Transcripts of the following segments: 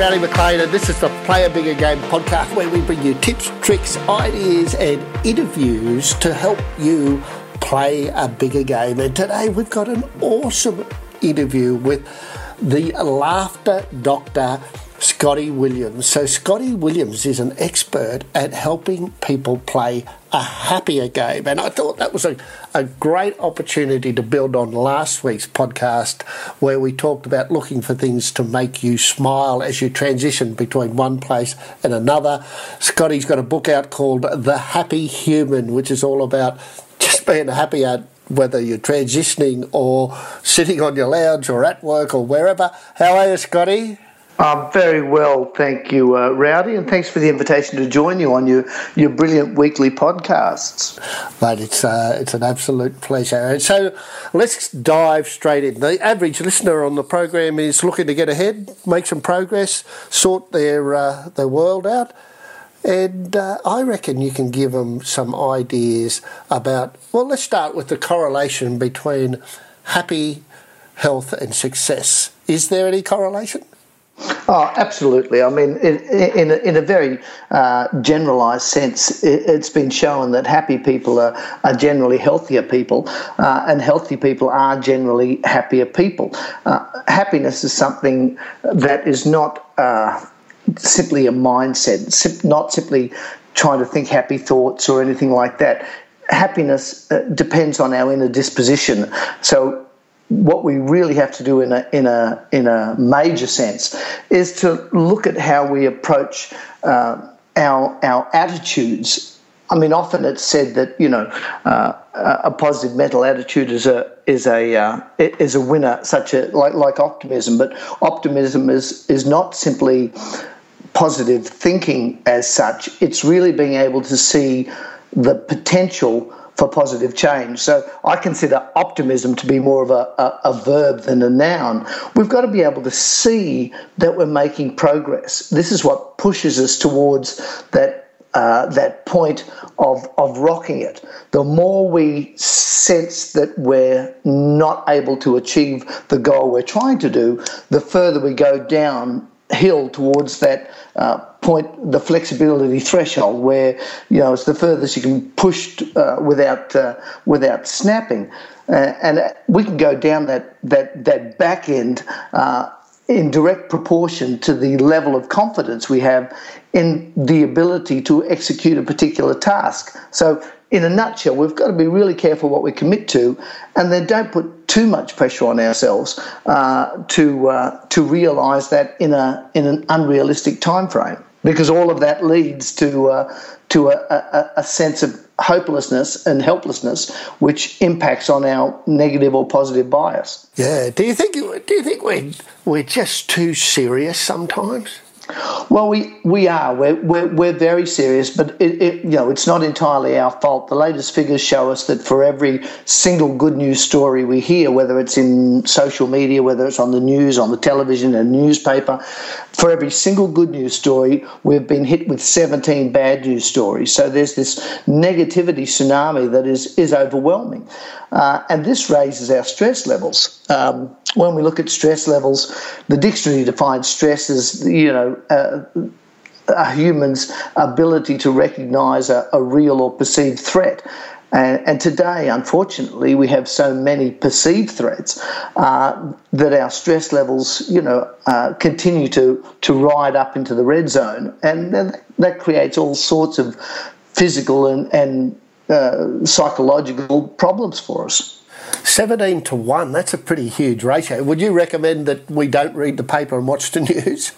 Rowdy McLean, and this is the Play a Bigger Game podcast where we bring you tips, tricks, ideas, and interviews to help you play a bigger game. And today we've got an awesome interview with the laughter doctor Scotty Williams. So, Scotty Williams is an expert at helping people play a happier game. And I thought that was a, a great opportunity to build on last week's podcast, where we talked about looking for things to make you smile as you transition between one place and another. Scotty's got a book out called The Happy Human, which is all about just being happy at whether you're transitioning or sitting on your lounge or at work or wherever. How are you, Scotty? I'm very well, thank you, uh, Rowdy, and thanks for the invitation to join you on your, your brilliant weekly podcasts. Mate, it's uh, it's an absolute pleasure. And so let's dive straight in. The average listener on the program is looking to get ahead, make some progress, sort their uh, their world out. And uh, I reckon you can give them some ideas about. Well, let's start with the correlation between happy, health, and success. Is there any correlation? Oh, absolutely. I mean, in, in, a, in a very uh, generalised sense, it, has been shown that happy people are, are generally healthier people, uh, and healthy people are generally happier people. Uh, happiness is something that is not uh, simply a mindset, not simply trying to think happy thoughts or anything like that. Happiness uh, depends on our inner disposition. So what we really have to do in a in a in a major sense is to look at how we approach uh, our our attitudes. I mean, often it's said that you know uh, a positive mental attitude is a is a uh, is a winner, such a like like optimism. But optimism is is not simply positive thinking as such. It's really being able to see the potential for positive change. So I consider optimism to be more of a, a, a, verb than a noun. We've got to be able to see that we're making progress. This is what pushes us towards that. Uh, that point of, of rocking it. The more we sense that we're not able to achieve the goal we're trying to do, the further we go down hill towards that uh, point, the flexibility threshold, where you know it's the furthest you can push uh, without uh, without snapping, uh, and we can go down that that that back end uh, in direct proportion to the level of confidence we have in the ability to execute a particular task. So in a nutshell, we've got to be really careful what we commit to, and then don't put too much pressure on ourselves uh, to uh, to realise that in a in an unrealistic time frame. Because all of that leads to uh, to a, a, a sense of hopelessness and helplessness, which impacts on our negative or positive bias. Yeah. Do you think? Do you think we're we're just too serious sometimes? Well, we, we are. We're, we're, we're very serious, but it, it, you know, it's not entirely our fault. The latest figures show us that for every single good news story we hear, whether it's in social media, whether it's on the news, on the television, a newspaper, for every single good news story, we've been hit with 17 bad news stories. So there's this negativity tsunami that is, is overwhelming. Uh, and this raises our stress levels. Um, when we look at stress levels, the dictionary defines stress as, you know, uh, a human's ability to recognize a, a real or perceived threat. And, and, today, unfortunately, we have so many perceived threats uh, that our stress levels, you know, uh, continue to to ride up into the red zone, and that creates all sorts of physical and, and uh, psychological problems for us. 17 to 1, that's a pretty huge ratio. Would you recommend that we don't read the paper and watch the news?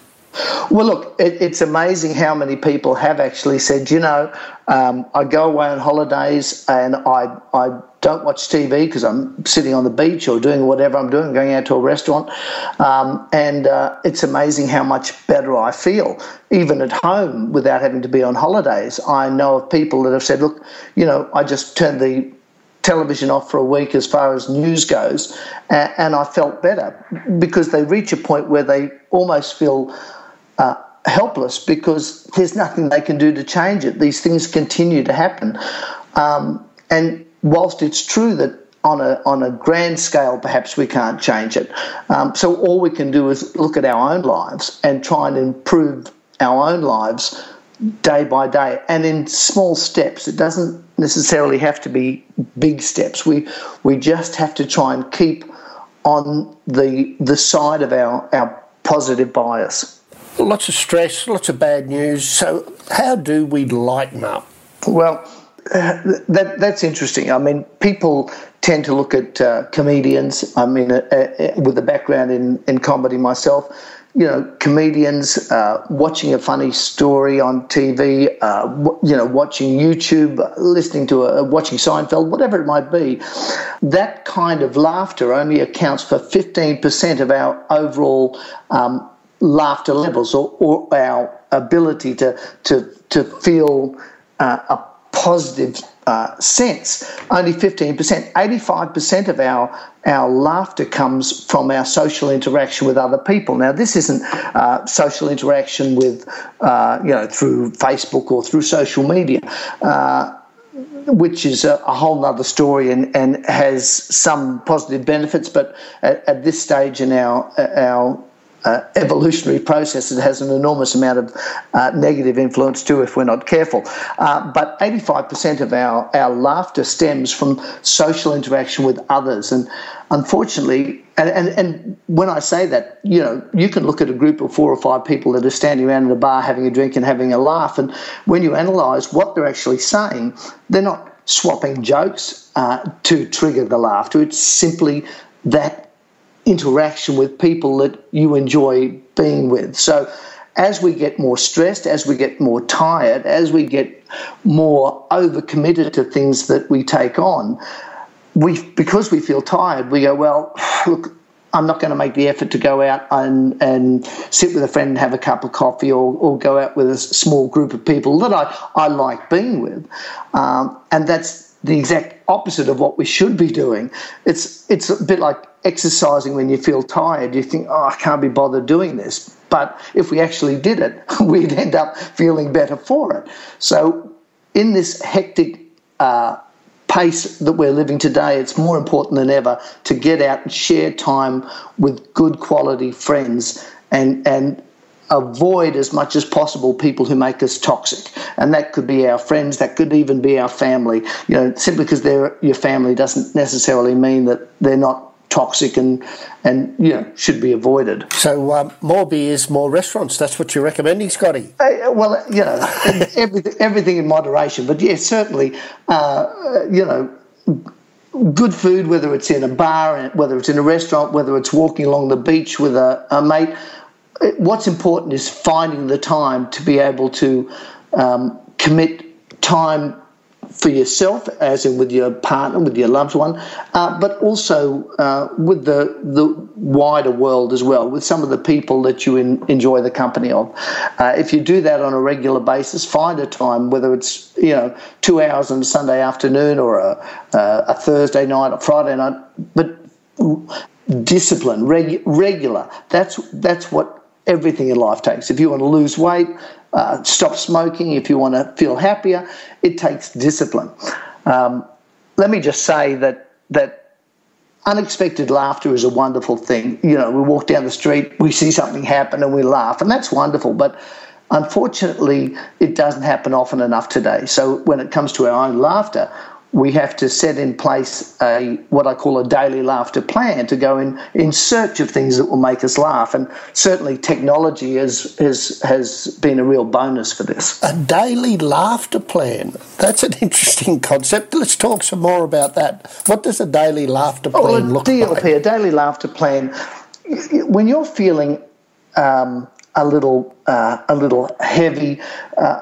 Well, look, it, it's amazing how many people have actually said, you know, um, I go away on holidays and I, I don't watch TV because I'm sitting on the beach or doing whatever I'm doing, going out to a restaurant. Um, and uh, it's amazing how much better I feel, even at home without having to be on holidays. I know of people that have said, look, you know, I just turned the television off for a week as far as news goes, and, I felt better because they reach a point where they almost feel uh, helpless because there's nothing they can do to change it. These things continue to happen. Um, and whilst it's true that on a on a grand scale, perhaps we can't change it. Um, so all we can do is look at our own lives and try and improve our own lives day by day and in small steps. It doesn't necessarily have to be big steps. We we just have to try and keep on the the side of our, our positive bias. Lots of stress, lots of bad news. So how do we lighten up? Well, uh, that that's interesting. I mean, people tend to look at uh, comedians. I mean, uh, uh, with a background in, in comedy myself, you know, comedians uh, watching a funny story on TV, uh, you know, watching YouTube, listening to a, watching Seinfeld, whatever it might be. That kind of laughter only accounts for 15% of our overall um, laughter levels or, or, our ability to, to, to feel uh, a positive uh, sense. Only 15%. 85% of our, our laughter comes from our social interaction with other people. Now, this isn't uh, social interaction with, uh, you know, through Facebook or through social media. Uh, which is a, a whole other story and, and has some positive benefits, but at, at this stage in our our uh, evolutionary process that has an enormous amount of uh, negative influence too if we're not careful. Uh, but 85% of our, our laughter stems from social interaction with others. And unfortunately, and, and, and when I say that, you know, you can look at a group of four or five people that are standing around in a bar having a drink and having a laugh. And when you analyse what they're actually saying, they're not swapping jokes uh, to trigger the laughter. It's simply that interaction with people that you enjoy being with. So, as we get more stressed, as we get more tired, as we get more overcommitted to things that we take on, we because we feel tired, we go, well, look, I'm not going to make the effort to go out and, and sit with a friend and have a cup of coffee or, or go out with a small group of people that I, I like being with. Um, and that's the exact opposite of what we should be doing. It's it's a bit like exercising when you feel tired. You think, oh, I can't be bothered doing this. But if we actually did it, we'd end up feeling better for it. So, in this hectic uh, pace that we're living today, it's more important than ever to get out and share time with good quality friends and and avoid as much as possible people who make us toxic. And that could be our friends, that could even be our family. You know, simply because they're your family doesn't necessarily mean that they're not toxic and and you know should be avoided. So um, more beers, more restaurants. That's what you're recommending, Scotty. Uh, well, you know, everything, everything in moderation. But yes, certainly, uh, you know. Good food, whether it's in a bar, whether it's in a restaurant, whether it's walking along the beach with a, a mate, what's important is finding the time to be able to um, commit time for yourself, as in with your partner, with your loved one, uh, but also uh, with the the wider world as well, with some of the people that you in, enjoy the company of. Uh, if you do that on a regular basis, find a time, whether it's you know two hours on a Sunday afternoon or a, a Thursday night or Friday night, but discipline, reg, regular. That's that's what everything in life takes. If you want to lose weight, uh, stop smoking, if you want to feel happier, it takes discipline. Um, let me just say that that unexpected laughter is a wonderful thing. You know, we walk down the street, we see something happen, and we laugh, and that's wonderful. But unfortunately, it doesn't happen often enough today. So when it comes to our own laughter, we have to set in place a what I call a daily laughter plan to go in in search of things that will make us laugh. And certainly technology has has has been a real bonus for this. A daily laughter plan. That's an interesting concept. Let's talk some more about that. What does a daily laughter plan well, look DLP, like? A daily laughter plan. When you're feeling um, a little uh, a little heavy. Uh,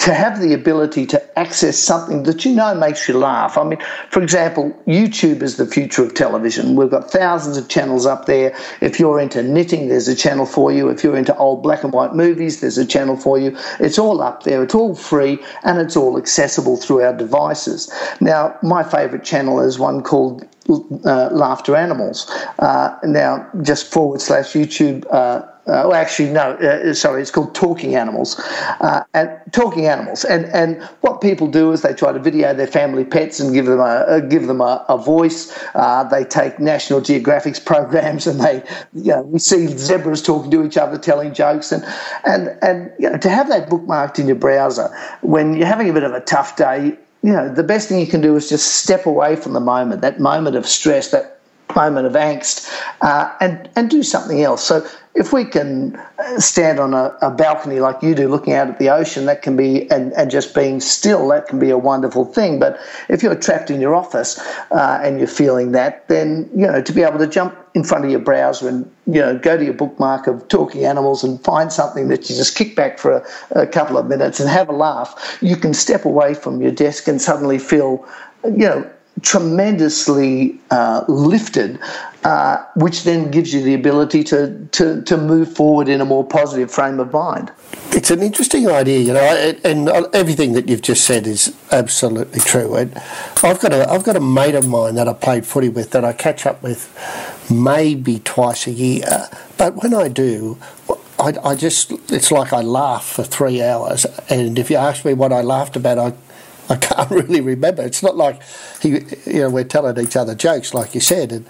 to have the ability to access something that you know makes you laugh. I mean, for example, YouTube is the future of television. We've got thousands of channels up there. If you're into knitting, there's a channel for you. If you're into old black and white movies, there's a channel for you. It's all up there. It's all free and it's all accessible through our devices. Now, my favorite channel is one called uh, laughter animals. Uh, now, just forward slash YouTube. Uh, uh, well, actually, no. Uh, sorry, it's called Talking Animals. Uh, and Talking Animals, and and what people do is they try to video their family pets and give them a give them a, a voice. they take National Geographic's programs and they, you know, we see zebras talking to each other, telling jokes, and and and you know, to have that bookmarked in your browser when you're having a bit of a tough day, you know, the best thing you can do is just step away from the moment, that moment of stress, that moment of angst, uh, and and do something else. So if we can uh, stand on a, a, balcony like you do, looking out at the ocean, that can be, and, and just being still, that can be a wonderful thing. But if you're trapped in your office uh, and you're feeling that, then, you know, to be able to jump in front of your browser and, you know, go to your bookmark of talking animals and find something that you just kick back for a, a couple of minutes and have a laugh, you can step away from your desk and suddenly feel, you know, tremendously uh, lifted, uh, which then gives you the ability to, to, to move forward in a more positive frame of mind. It's an interesting idea, you know, and everything that you've just said is absolutely true. And I've got a I've got a mate of mine that I played footy with that I catch up with maybe twice a year, but when I do, I, I, just it's like I laugh for three hours, and if you ask me what I laughed about, I I can't really remember. It's not like he, you know, we're telling each other jokes, like you said, and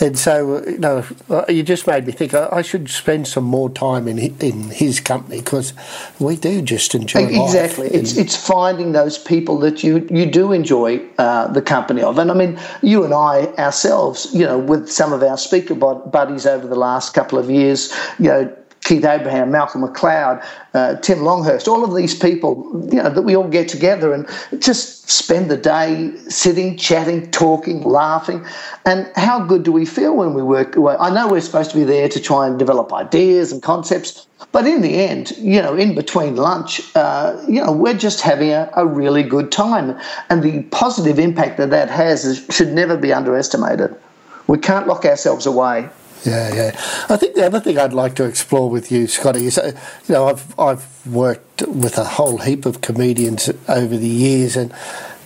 and so you know, you just made me think I, should spend some more time in in his company because we do just enjoy exactly. Life. It's it's finding those people that you you do enjoy uh, the company of, and I mean, you and I ourselves, you know, with some of our speaker buddies over the last couple of years, you know Keith Abraham, Malcolm McLeod, uh, Tim Longhurst, all of these people, you know, that we all get together and just spend the day sitting, chatting, talking, laughing. And how good do we feel when we work? Well, I know we're supposed to be there to try and develop ideas and concepts, but in the end, you know, in between lunch, uh, you know, we're just having a, a, really good time. And the positive impact that that has is, should never be underestimated. We can't lock ourselves away. Yeah, yeah. I think the other thing I'd like to explore with you, Scotty, is uh, you know I've I've worked with a whole heap of comedians over the years, and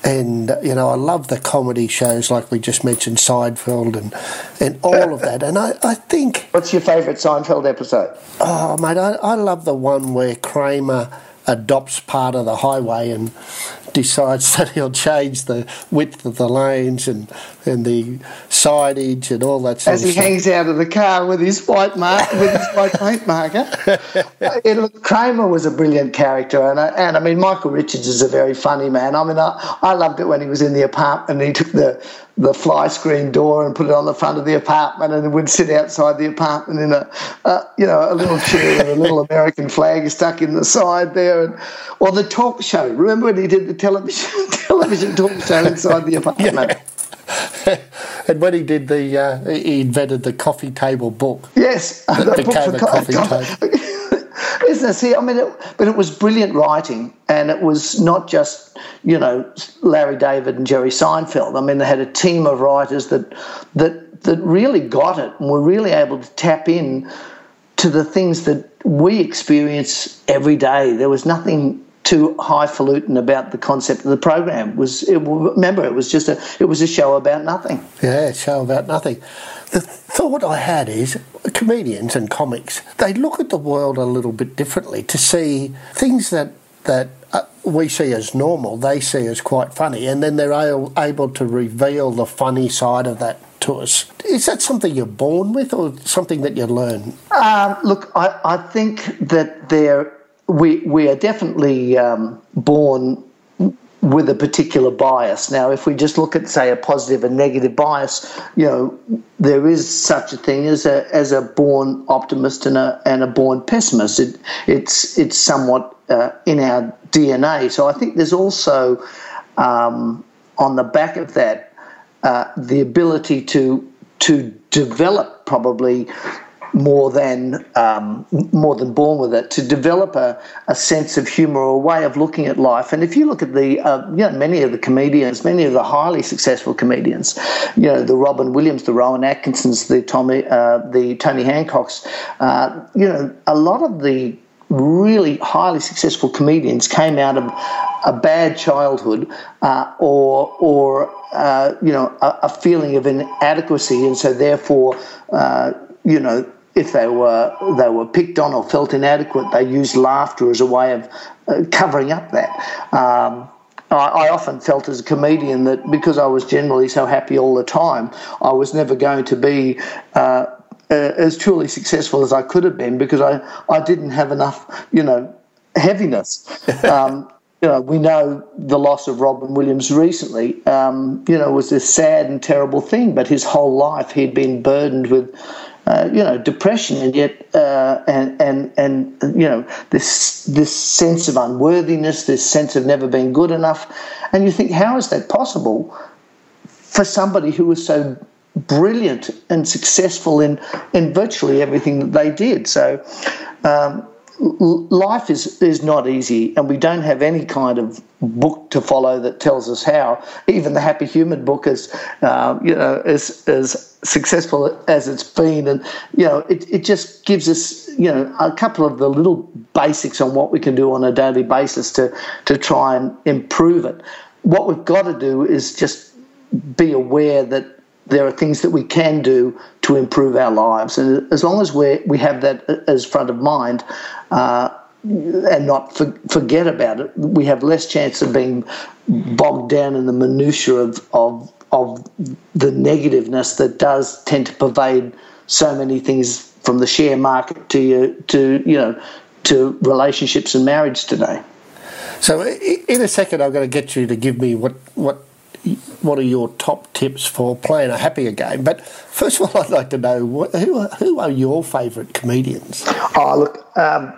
and you know I love the comedy shows like we just mentioned Seinfeld and and all of that. And I, I think what's your favourite Seinfeld episode? Oh mate, I, I love the one where Kramer adopts part of the highway and decides that he'll change the width of the lanes and, and the signage and all that sort As he stuff. hangs out of the car with his white mark with his white paint marker. it, look, Kramer was a brilliant character, and I, and I mean Michael Richards is a very funny man. I mean I, I loved it when he was in the apartment and he took the the fly screen door and put it on the front of the apartment and would sit outside the apartment in a, uh, you know, a little chair with a little American flag stuck in the side there. And, or the talk show. Remember when he did the television, television talk show inside the apartment? Yeah. and when he did the, uh, he invented the coffee table book. Yes, that the became a coffee table. Isn't it? See, I mean, it, but it was brilliant writing, and it was not just you know Larry David and Jerry Seinfeld. I mean, they had a team of writers that that that really got it and were really able to tap in to the things that we experience every day. There was nothing too highfalutin about the concept of the program. Was it, remember it was just a it was a show about nothing. Yeah, a show about nothing. The thought I had is comedians and comics they look at the world a little bit differently to see things that that uh, we see as normal, they see as quite funny, and then they're able to reveal the funny side of that to us. Is that something you're born with, or something that you learn? Um, look, I, I think that there we we are definitely um, born with a particular bias. Now, if we just look at, say, a positive and negative bias, you know, there is such a thing as a as a born optimist and a and a born pessimist. It, it's it's somewhat uh, in our DNA. So I think there's also um, on the back of that uh, the ability to to develop probably more than um, more than born with it to develop a, a sense of humour or a way of looking at life. And if you look at the uh, you know many of the comedians, many of the highly successful comedians, you know the Robin Williams, the Rowan Atkinsons, the Tommy, uh, the Tony Hancocks, uh, you know a lot of the really highly successful comedians came out of a bad childhood uh, or or uh, you know a, a, feeling of inadequacy, and so therefore uh, you know if they were they were picked on or felt inadequate, they used laughter as a way of uh, covering up that. Um, I, I, often felt as a comedian that because I was generally so happy all the time, I was never going to be uh, uh, as truly successful as I could have been because I, I didn't have enough, you know, heaviness. Um, you know, we know the loss of Robin Williams recently, um, you know, was this sad and terrible thing, but his whole life he'd been burdened with uh, you know, depression, and yet, uh, and and and you know, this this sense of unworthiness, this sense of never being good enough, and you think, how is that possible for somebody who was so brilliant and successful in in virtually everything that they did? So. Um, life is is not easy, and we don't have any kind of book to follow that tells us how. Even the Happy Human book is, uh, you know, as as successful as it's been, and you know, it it just gives us, you know, a couple of the little basics on what we can do on a daily basis to to try and improve it. What we've got to do is just be aware that there are things that we can do to improve our lives. And as long as we we have that as front of mind uh, and not for, forget about it, we have less chance of being bogged down in the minutiae of, of, of the negativeness that does tend to pervade so many things from the share market to, to you know, to relationships and marriage today. So, in a second, I'm going to get you to give me what, what what are your top tips for playing a happier game? But first of all, I'd like to know what, who, are, who are your favourite comedians? Oh, look, um,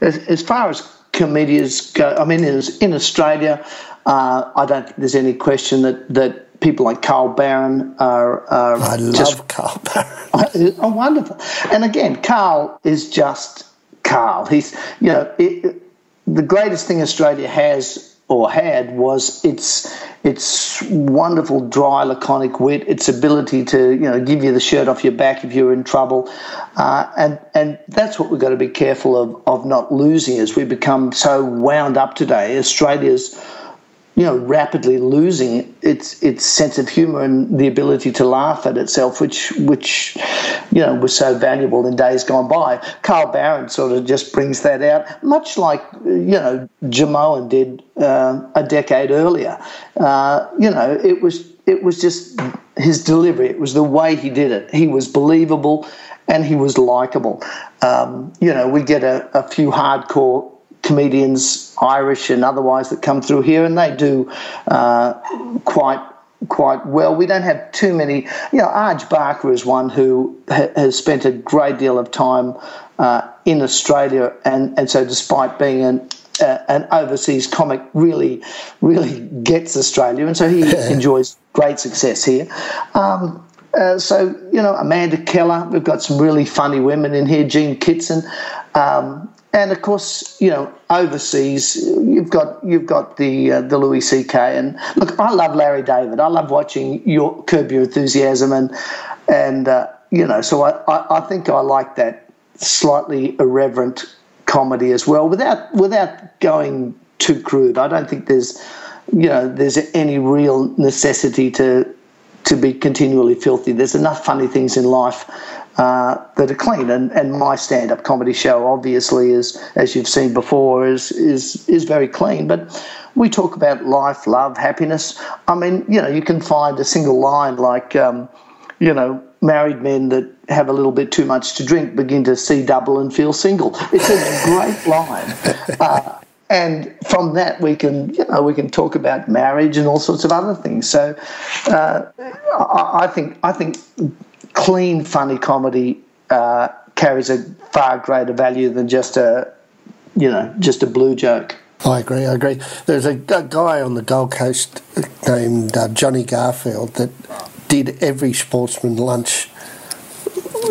as, as, far as comedians go, I mean, in, in Australia, uh, I don't think there's any question that, that people like Carl Barron are. are I just, love Carl Barron. oh, wonderful. And again, Carl is just Carl. He's, you know, it, the greatest thing Australia has or had was its its wonderful dry laconic wit, its ability to you know give you the shirt off your back if you're in trouble, uh, and and that's what we've got to be careful of of not losing as we become so wound up today. Australia's you know, rapidly losing its its sense of humour and the ability to laugh at itself, which which you know was so valuable in days gone by. Carl Barron sort of just brings that out, much like you know Jimeoin did uh, a decade earlier. Uh, you know, it was it was just his delivery. It was the way he did it. He was believable, and he was likable. Um, you know, we get a, a few hardcore comedians, Irish and otherwise, that come through here, and they do uh, quite quite well. We don't have too many. You know, Arj Barker is one who ha- has spent a great deal of time uh, in Australia, and and so despite being an uh, an overseas comic, really really gets Australia, and so he enjoys great success here. Um, uh, so you know Amanda Keller, we've got some really funny women in here. Jean Kitson, um, and of course, you know, overseas, you've got you've got the uh, the Louis C.K. and look, I love Larry David. I love watching your Curb Your Enthusiasm and and uh, you know, so I, I, I think I like that slightly irreverent comedy as well, without without going too crude. I don't think there's you know there's any real necessity to to be continually filthy. There's enough funny things in life uh, that are clean. And, and my stand up comedy show, obviously, is as you've seen before, is is is very clean. But we talk about life, love, happiness. I mean, you know, you can find a single line like, um, you know, married men that have a little bit too much to drink begin to see double and feel single. It's a great line. Uh, and from that we can you know we can talk about marriage and all sorts of other things so uh, I, I, think I think clean, funny comedy uh, carries a far greater value than just a, you know, just a blue joke. I agree. I agree. There's a, a guy on the Gold Coast named uh, Johnny Garfield that did every sportsman lunch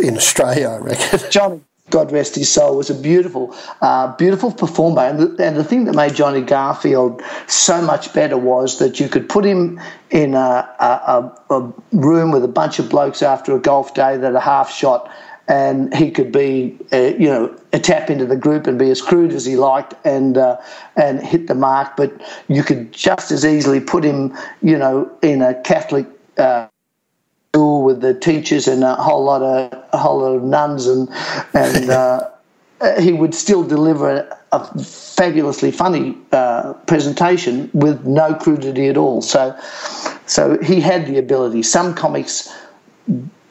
in Australia. I reckon. Johnny God rest his soul, was a beautiful, uh, beautiful performer. And the, and the thing that made Johnny Garfield so much better was that you could put him in a, a, a room with a bunch of blokes after a golf day that are half shot, and he could be, uh, you know, a tap into the group and be as crude as he liked and uh, and hit the mark. But you could just as easily put him, you know, in a Catholic uh, school with the teachers and a whole lot of a whole lot of nuns and and. Uh, he would still deliver a, fabulously funny uh, presentation with no crudity at all. So, so he had the ability. Some comics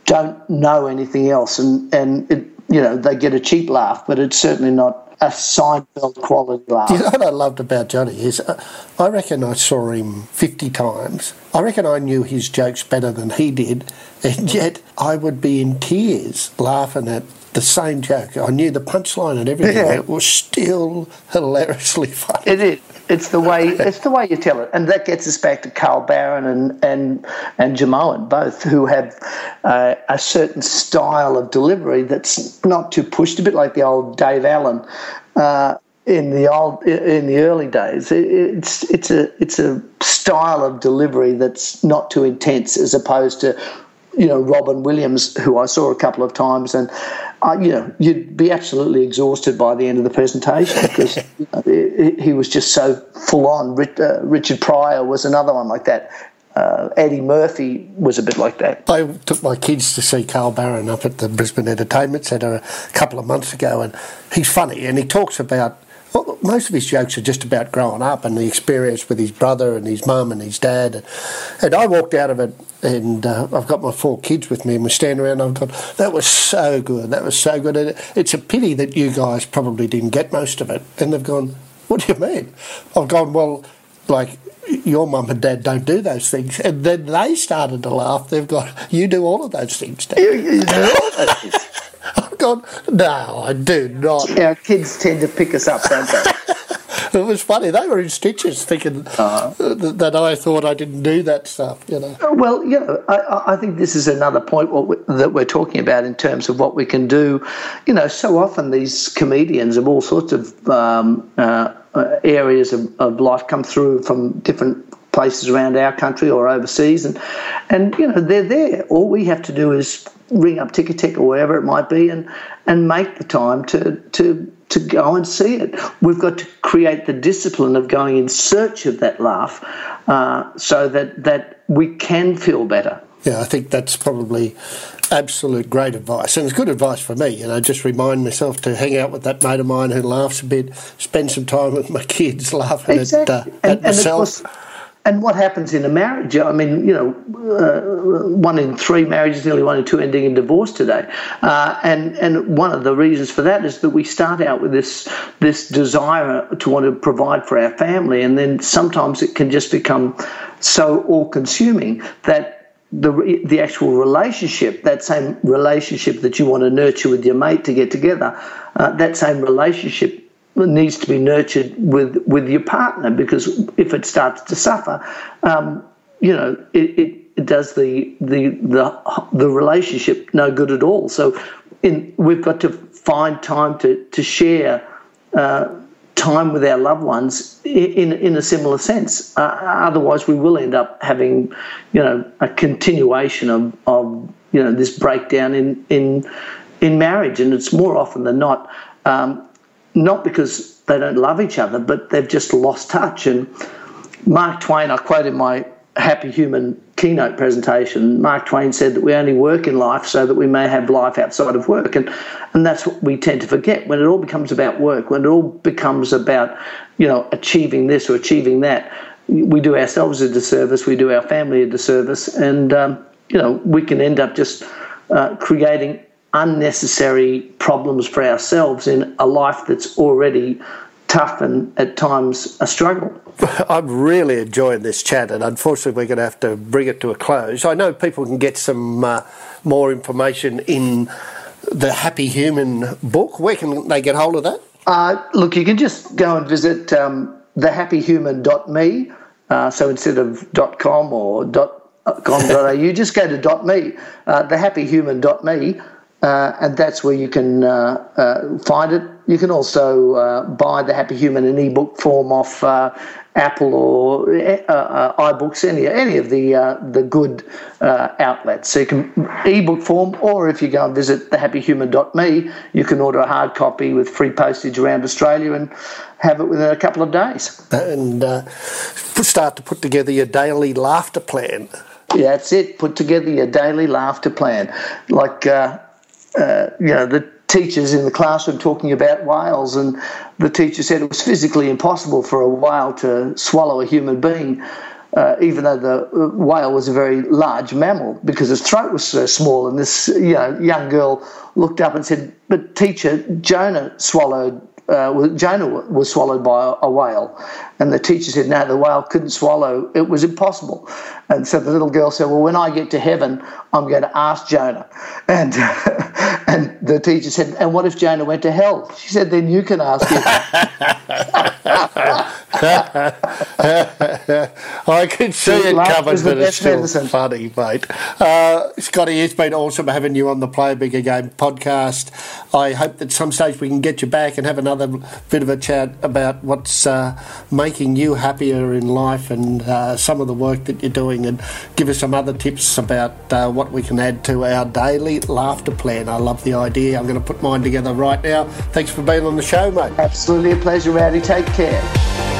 don't know anything else, and and it, you know they get a cheap laugh, but it's certainly not a Seinfeld quality laugh. You know what I loved about Johnny is uh, I reckon I saw him 50 times. I reckon I knew his jokes better than he did, and yet I would be in tears laughing at the same joke. I knew the punchline and everything. Yeah. It was still hilariously funny. It is. It's the way it's the way you tell it, and that gets us back to Carl Barron and and and Jimeoin, both who have uh, a certain style of delivery that's not too pushed, a bit like the old Dave Allen. Uh, in the old in the early days, it's it's a it's a style of delivery that's not too intense, as opposed to you know Robin Williams, who I saw a couple of times, and uh, you know, you'd be absolutely exhausted by the end of the presentation because you know, he was just so full on. Uh, Richard Pryor was another one like that. Uh, Eddie Murphy was a bit like that. I took my kids to see Carl Barron up at the Brisbane Entertainment Centre a couple of months ago, and he's funny and he talks about most of his jokes are just about growing up and the experience with his brother and his mum and his dad. And I walked out of it, and uh, I've got my four kids with me, and we stand around. And I've gone, that was so good. That was so good. And it's a pity that you guys probably didn't get most of it. And they've gone, what do you mean? I've gone, well, like your mum and dad don't do those things. And then they started to laugh. They've gone, you do all of those things, Dad. You, you do all those things. Gone, no, I do not. Our kids tend to pick us up, don't they? it was funny. They were in stitches thinking uh-huh. that I thought I didn't do that stuff, you know. Well, you know, I, I think this is another point we, that we're talking about in terms of what we can do. You know, so often these comedians of all sorts of um, uh, areas of, of life come through from different places around our country or overseas, and and you know they're there. All we have to do is ring up Ticketek or wherever it might be and and make the time to to to go and see it. We've got to create the discipline of going in search of that laugh, uh, so that that we can feel better. Yeah, I think that's probably absolute great advice, and it's good advice for me. You know, just remind myself to hang out with that mate of mine who laughs a bit, spend some time with my kids laughing exactly. at, uh, at and, myself. And what happens in a marriage? I mean, you know, uh, one in three marriages, nearly one in two, ending in divorce today. Uh, and and one of the reasons for that is that we start out with this this desire to want to provide for our family, and then sometimes it can just become so all-consuming that the the actual relationship, that same relationship that you want to nurture with your mate to get together, uh, that same relationship needs to be nurtured with with your partner because if it starts to suffer, um, you know it, it, it, does the, the the the relationship no good at all. So, in, we've got to find time to to share. Uh, time with our loved ones in in a similar sense. Uh, otherwise, we will end up having, you know, a continuation of, of you know this breakdown in in in marriage, and it's more often than not um, not because they don't love each other, but they've just lost touch. And Mark Twain, I quote in my Happy Human keynote presentation, Mark Twain said that we only work in life so that we may have life outside of work. And, and that's what we tend to forget when it all becomes about work, when it all becomes about, you know, achieving this or achieving that. We do ourselves a disservice, we do our family a disservice, and, um, you know, we can end up just uh, creating unnecessary problems for ourselves in a life that's already tough and at times a struggle. I'm really enjoying this chat, and unfortunately, we're going to have to bring it to a close. I know people can get some uh, more information in the Happy Human book. Where can they get hold of that? Uh, look, you can just go and visit um, thehappyhuman.me. Uh, so instead of .com or .com.au, you just go to .me, uh, thehappyhuman.me uh, and that's where you can uh, uh, find it. You can also uh, buy the Happy Human in ebook form off uh, Apple or uh, uh, iBooks, any any of the uh, the good uh, outlets. So you can ebook form, or if you go and visit thehappyhuman.me, you can order a hard copy with free postage around Australia and have it within a couple of days. And uh, start to put together your daily laughter plan. Yeah, that's it. Put together your daily laughter plan, like uh, you know the teachers in the classroom talking about whales, and the teacher said it was physically impossible for a whale to swallow a human being. Uh, even though the whale was a very large mammal, because its throat was so small, and this you know, young girl looked up and said, "But teacher, Jonah swallowed uh, Jonah was swallowed by a whale. And the teacher said, no, the whale couldn't swallow. It was impossible. And so the little girl said, well, when I get to heaven, I'm going to ask Jonah. And, and the teacher said, and what if Jonah went to hell? She said, then you can ask him. I can see it covered, but it's still medicine. funny, mate. Uh, Scotty, it's been awesome having you on the Play a Bigger Game podcast. I hope that some stage we can get you back and have another bit of a chat about what's uh, making you happier in life and uh, some of the work that you're doing and give us some other tips about uh, what we can add to our daily laughter plan. I love the idea. I'm going to put mine together right now. Thanks for being on the show, mate. Absolutely a pleasure, Rowdy. Take care.